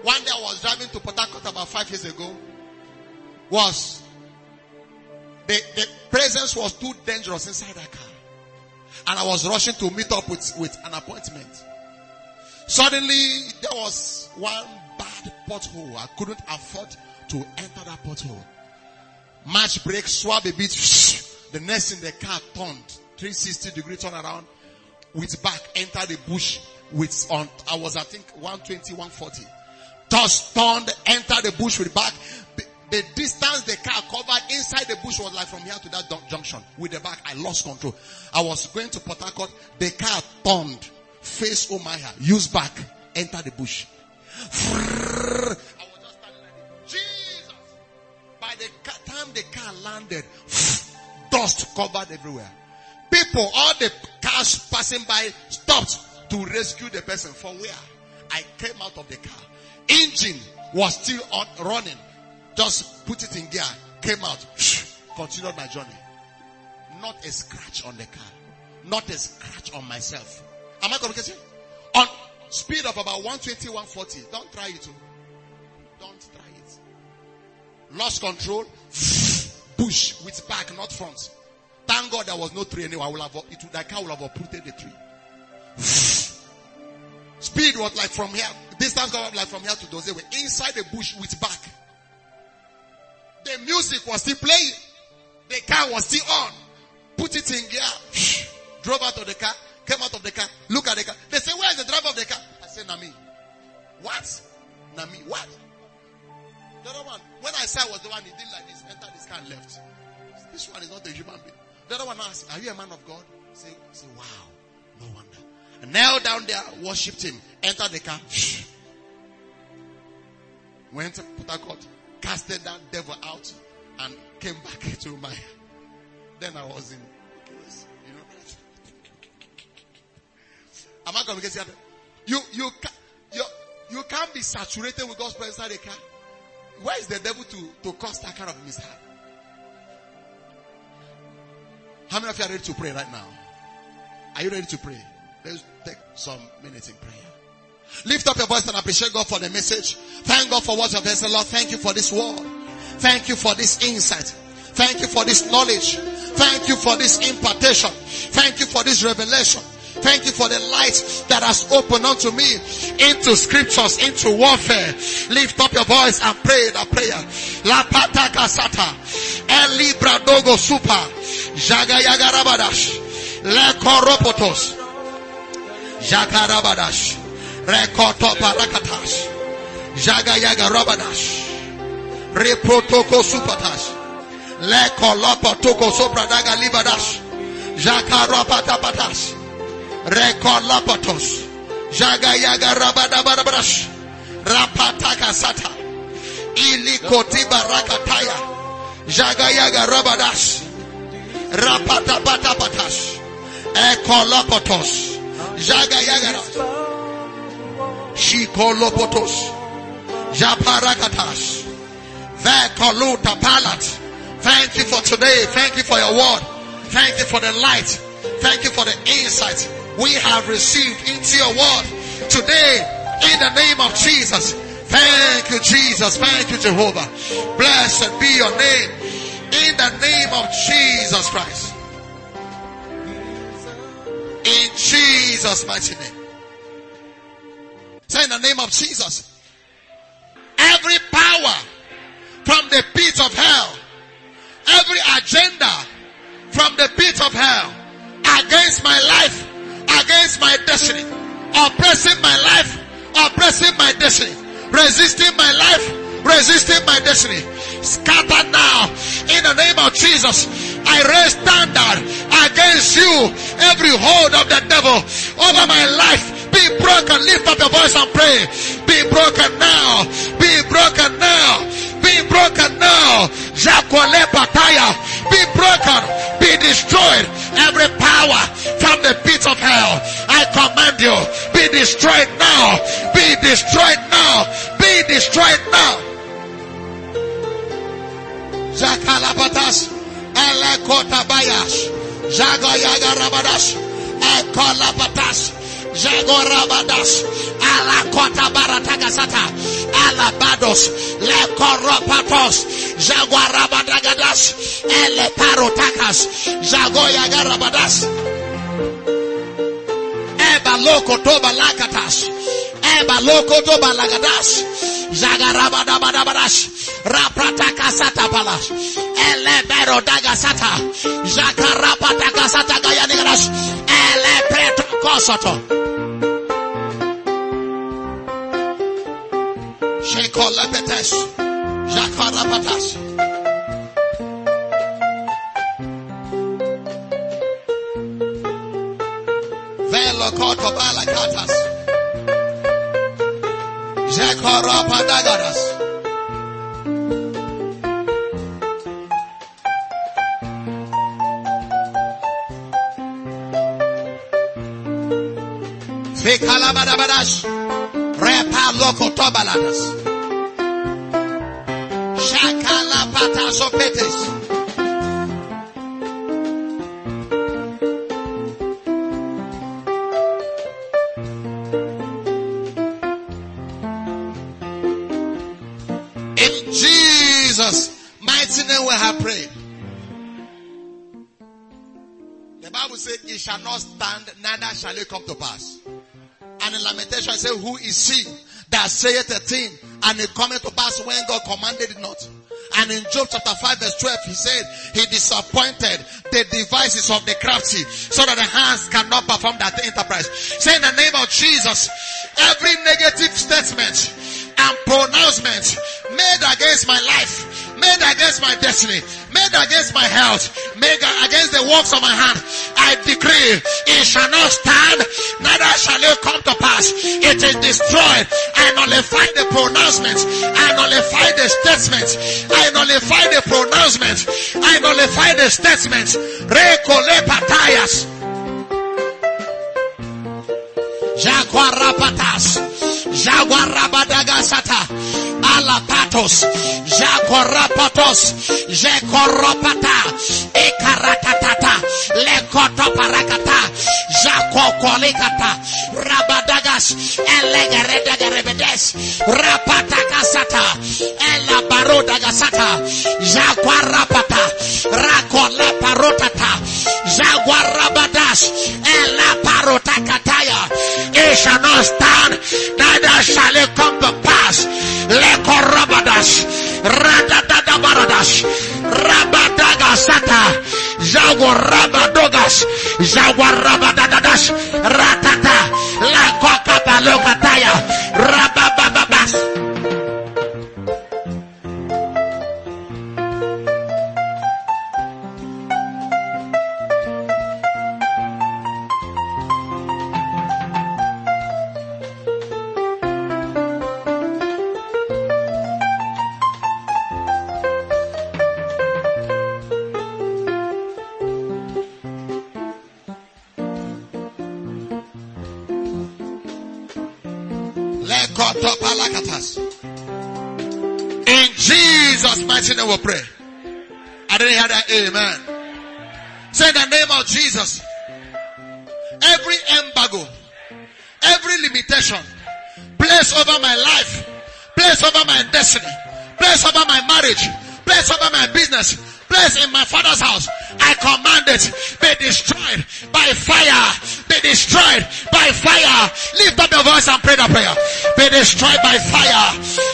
One day I was driving to Port about five years ago. Was the, the presence was too dangerous inside that car. And I was rushing to meet up with, with an appointment. Suddenly there was one bad pothole. I couldn't afford to enter that pothole. Match brake, swab a bit. The next in the car turned 360 degree turn around with back, enter the bush with on, I was I think 120, 140. Just turned, enter the bush with back. The, the distance the car covered inside the bush was like from here to that jun- junction. With the back, I lost control. I was going to Port Harcourt. The car turned, face Omaya, use back, enter the bush. The car landed, dust covered everywhere. People, all the cars passing by stopped to rescue the person from where? I came out of the car. Engine was still on running. Just put it in gear, came out, continued my journey. Not a scratch on the car. Not a scratch on myself. Am I communicating? On speed of about 120, 140. Don't try it. Don't try. Lost control. Bush with back, not front. Thank God there was no tree anywhere. I will have, it, would- that car will have uprooted the tree. Speed was like from here, distance got like from here to those Dozewe. Inside the bush with back. The music was still playing. The car was still on. Put it in gear. Drove out of the car. Came out of the car. Look at the car. They say, where is the driver of the car? I said, Nami. What? Nami, what? The other one, when I saw I was the one, he did like this, entered this car and left. This one is not a human being. The other one asked, are you a man of God? Say, say, wow. No wonder. And knelt down there, worshipped him, entered the car. Went to Harcourt, casted that devil out, and came back to my. Then I was in. You know. Am I communicating? You you you you can't be saturated with God's presence inside the car. Where is the devil to to cause that kind of mishap? How many of you are ready to pray right now? Are you ready to pray? Let's take some minutes in prayer. Lift up your voice and appreciate God for the message. Thank God for what you have said. Lord, thank you for this word. Thank you for this insight. Thank you for this knowledge. Thank you for this impartation. Thank you for this revelation. Thank you for the light that has opened unto me into scriptures, into warfare. Lift up your voice and pray the prayer. La pataka sata. Eli bradogo super. Jaga yaga rabadash. Le koropotos. Jakarabadash. Rekoto parakatash. Jaga yaga rabadash. Reprotoko supatash. Le kolopotoko sopradaga libadash. Jakarapatapatash. Rekolapatos. Jaga yaga rabadabadash. Rapataka sata. Ili kotiba rakataya. Jaga yaga rabadash. Rapatapatapatash. Ekolapotos. Jaga yaga. Shikolopotos. Japarakatas. Vekoluta palat. Thank you for today. Thank you for your word. Thank you for the light. Thank you for the insight we have received into your word today in the name of Jesus. Thank you, Jesus. Thank you, Jehovah. Blessed be your name in the name of Jesus Christ. In Jesus' mighty name. Say in the name of Jesus. Every power from the pit of hell, every agenda from the pit of hell against my life, against my destiny, oppressing my life, oppressing my destiny, resisting my life, resisting my destiny. Scatter now in the name of Jesus. I raise standard against you. Every hold of the devil over my life be broken. Lift up your voice and pray. Be broken now. Be broken now. Be broken now. Jacqueline Pataya. Be broken. Be destroyed. Every power from the pit of hell. I command you. Be destroyed now. Be destroyed now. Be destroyed now. Zakalabatas. Elekotabayash. Jagoyaga Rabadash. Jagorabadas, Alakota Baratagasata, Alabados, Lekoropatos, Jaguarabadagadas, Eleparotakas, Jagoyagarabadas, Eba loko toba lakatas, Eba loko toba lagadas, Zagarabadabadabadas, Rapratakasata palas, Elebero dagasata, Jakarapatagasata gayanigadas, Elepreto kosoto. Shekolapetes. Jakarapatas. Velo koto balakatas. Jakarapadagaras. Fekalabadabadash. Repa loko tobaladas. Shall not stand, neither shall it come to pass. And in Lamentation, it says, who is he that saith a thing and it cometh to pass when God commanded it not? And in Job chapter 5 verse 12, he said, he disappointed the devices of the crafty so that the hands cannot perform that enterprise. Say in the name of Jesus, every negative statement and pronouncement made against my life, made against my destiny, made against my health, made against the works of my hand, I decree it shall not stand, neither shall it come to pass. It is destroyed. I nullify the pronouncement. I nullify the statement. I nullify the pronouncement. I nullify the statement. Rekole patayas. Jaguarapatas. Jaguarabadagasata. Alapatos. Jacorapatos. Jecoropata. Ekaratatata. Lekoto parakata. Jacocolicata. Rabadagas. Elegaredegarebedes. Rapatakasata. Elabarodagasata. Jaguarapata. Racoleparotata. Jaguarabadas. Elaparotakataya. It shall not stand, neither shall it come to pass. Lekorobadas, radadadabaradas, rabadagasata, jaguarabadogas, jaguarabadadadas, Jesus' mighty name we pray. I didn't hear that. Amen. Say the name of Jesus. Every embargo, every limitation place over my life, place over my destiny, place over my marriage, place over my business, place in my father's house, I command it be destroyed by fire. Be destroyed by fire. Lift up your voice and pray the prayer. Be destroyed by fire.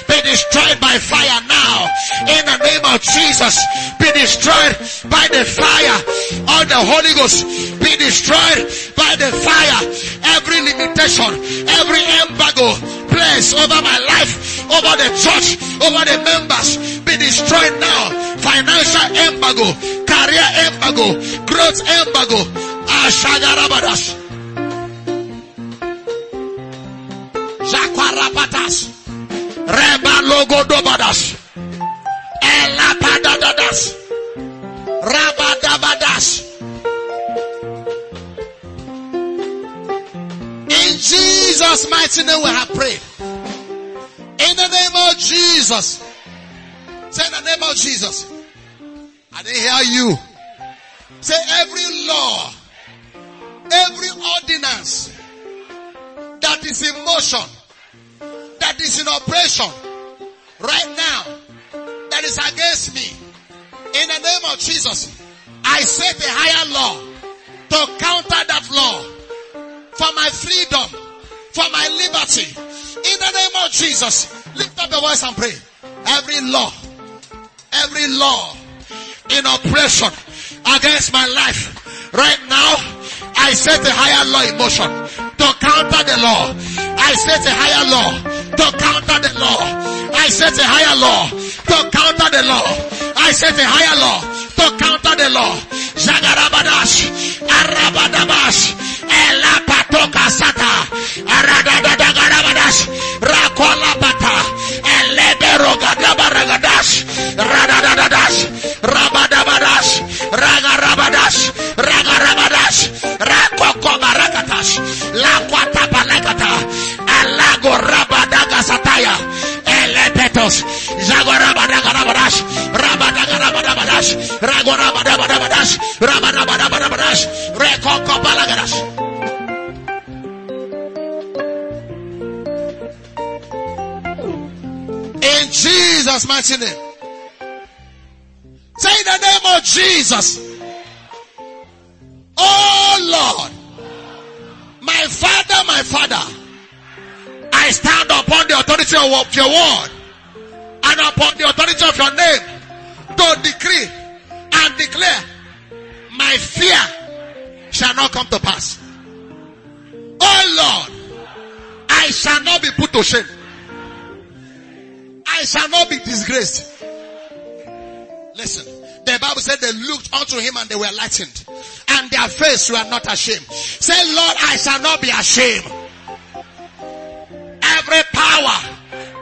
Be destroyed by fire now. In the name of Jesus. Be destroyed by the fire of the Holy Ghost. Be destroyed by the fire. Every limitation, every embargo placed over my life, over the church, over the members, be destroyed now. Financial embargo, career embargo, growth embargo. Ashagarabadas. Jaquarapatas. Reba logodobadas. Elapadadadas. Rabadabadas. In Jesus' mighty name we have prayed. In the name of Jesus. Say in the name of Jesus. I didn't hear you. Say every law, every ordinance that is in motion, that is in operation right now, that is against me. In the name of Jesus, I set a higher law to counter that law for my freedom, for my liberty. In the name of Jesus, lift up your voice and pray. Every law, every law in operation against my life right now, I set a higher law in motion to counter the law. I set a higher law to counter the law. I set a higher law to counter the law. I set a higher law to counter the law. Zagarabadash, Arabadabash, Elapatoka Sata, Aradadagarabadas, Rakolapata, Eleberogadabaragadаш, Radadadadas, Rabadabadash, Ragarabadash, Ragarabadash, Rakokobarakatas, Sataya, Elepetos, Zagorabadagarabadash, Rabadagarabadash, Ragorabadabadash, Rabadabadabadash, Rekokopalagadas. In Jesus' mighty name. Say the name of Jesus. Oh Lord. My Father, my Father. I stand upon the authority of your word and upon the authority of your name to decree and declare my fear shall not come to pass. Oh Lord, I shall not be put to shame. I shall not be disgraced. Listen, the Bible said they looked unto him and they were lightened, and their face were not ashamed. Say, Lord, I shall not be ashamed. Every power,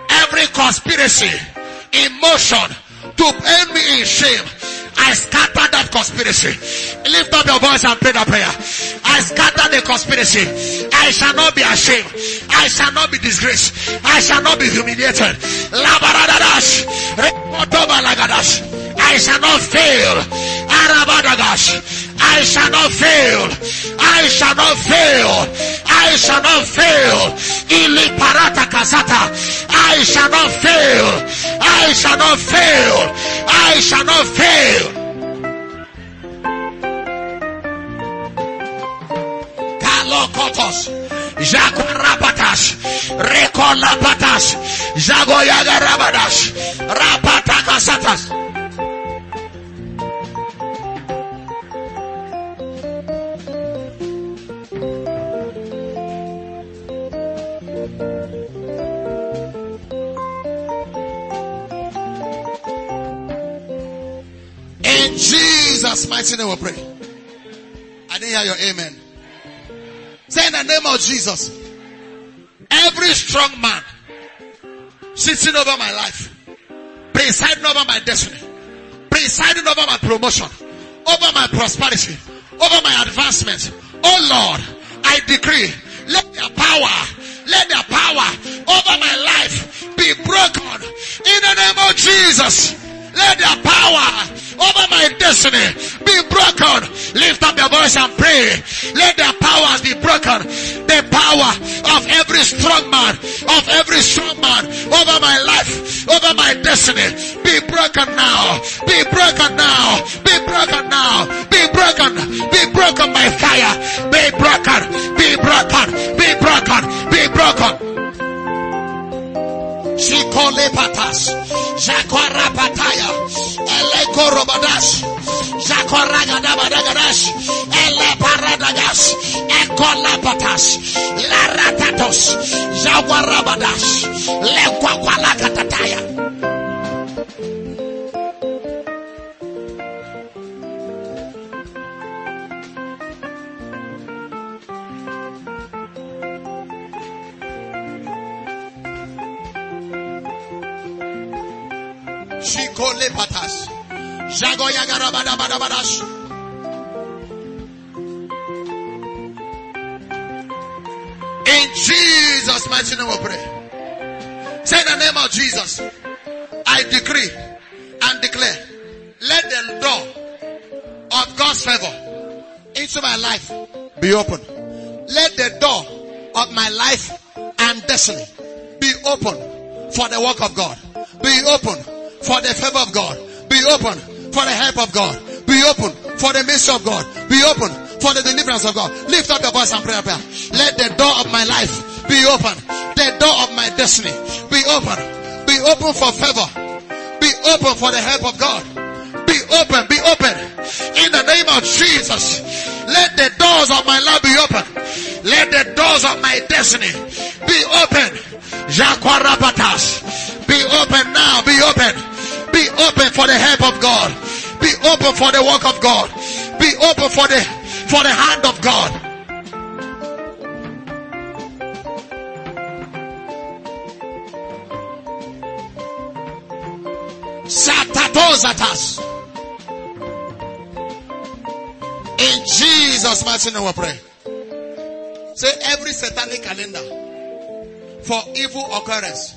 every conspiracy, emotion to end me in shame. I scatter that conspiracy. Lift up your voice and pray that prayer. I scatter the conspiracy. I shall not be ashamed. I shall not be disgraced. I shall not be humiliated. I shall not fail. I shall not fail. I shall not fail. I shall not fail. Ili parata kasata. I shall not fail. I shall not fail. I shall not fail. Kalokotos. Jaguarabatas. Rekolapatas. Jagoyagarabadas. Rapatakasatas. In Jesus' mighty name we pray. I didn't hear your amen. Say in the name of Jesus. Every strong man sitting over my life, presiding over my destiny, presiding over my promotion, over my prosperity, over my advancement. Oh Lord, I decree, let their power, let their power over my life be broken in the name of Jesus. Let their power over my destiny be broken. Lift up your voice and pray. Let their powers be broken. The power of every strong man, of every strong man over my life, over my destiny, be broken now. Be broken now. Be broken now. Be broken. Be broken by fire. Be broken. Be broken. Be broken. Be broken. Shikole patas, Jakwara pataya, Eleko robadas, Jakwaraga dabadagadas, Ele paradagas, Ekola patas, Laratatos, Jawarabadas, Lekwakwala In Jesus' mighty name we pray. Say the name of Jesus. I decree and declare. Let the door of God's favor into my life be open. Let the door of my life and destiny be open for the work of God. Be open for the favor of God. Be open for the help of God. Be open for the mercy of God. Be open for the deliverance of God. Lift up your voice and pray. prayer. Let the door of my life be open. The door of my destiny be open. Be open for favor. Be open for the help of God. Be open. Be open. In the name of Jesus. Let the doors of my life be open. Let the doors of my destiny be open. Be open now. Be open. Be open for the help of God. Be open for the work of God. Be open for the for the hand of God. Satatozatas. In Jesus' mighty name we pray. Say every satanic calendar for evil occurrence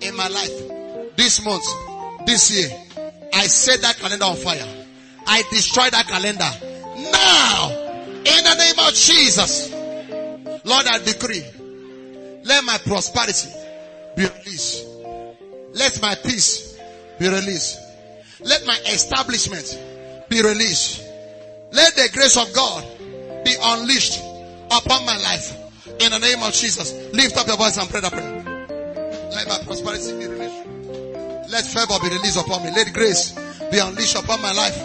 in my life this month, this year, I set that calendar on fire. I destroy that calendar now in the name of Jesus. Lord, I decree, let my prosperity be released. Let my peace be released. Let my establishment be released. Let the grace of God be unleashed upon my life. In the name of Jesus. Lift up your voice and pray that prayer. Let my prosperity be released. Let favor be released upon me. Let grace be unleashed upon my life.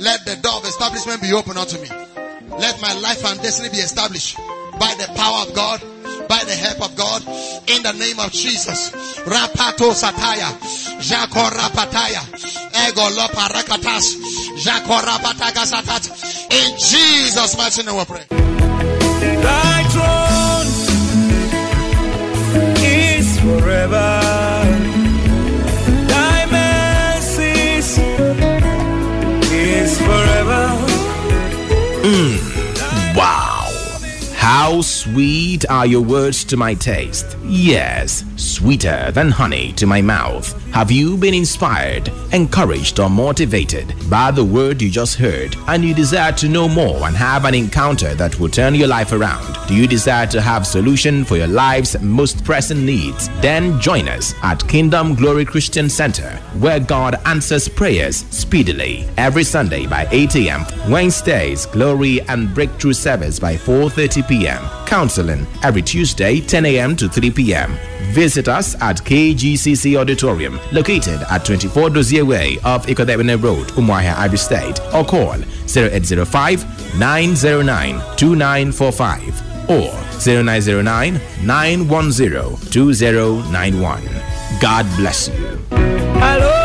Let the door of establishment be opened unto me. Let my life and destiny be established by the power of God, by the help of God, in the name of Jesus. Rapato sataya, jako rapataya, ego lopa rakatas, jako rapataga satat. In Jesus' mighty name we pray. Thy throne is forever. How sweet are your words to my taste. Yes, sweeter than honey to my mouth. Have you been inspired, encouraged, or motivated by the word you just heard and you desire to know more and have an encounter that will turn your life around? Do you desire to have solution for your life's most pressing needs? Then join us at Kingdom Glory Christian Center where God answers prayers speedily every Sunday by 8 a.m. Wednesdays Glory and Breakthrough service by 4:30 p.m. Counseling every Tuesday 10 a.m. to 3 p.m. Visit us at KGCC Auditorium, located at 24 Dozier Way off Ikot Ekpene Road, Umuahia, Abia State, or call 0805 909 2945 or 0909 910 2091. God bless you. You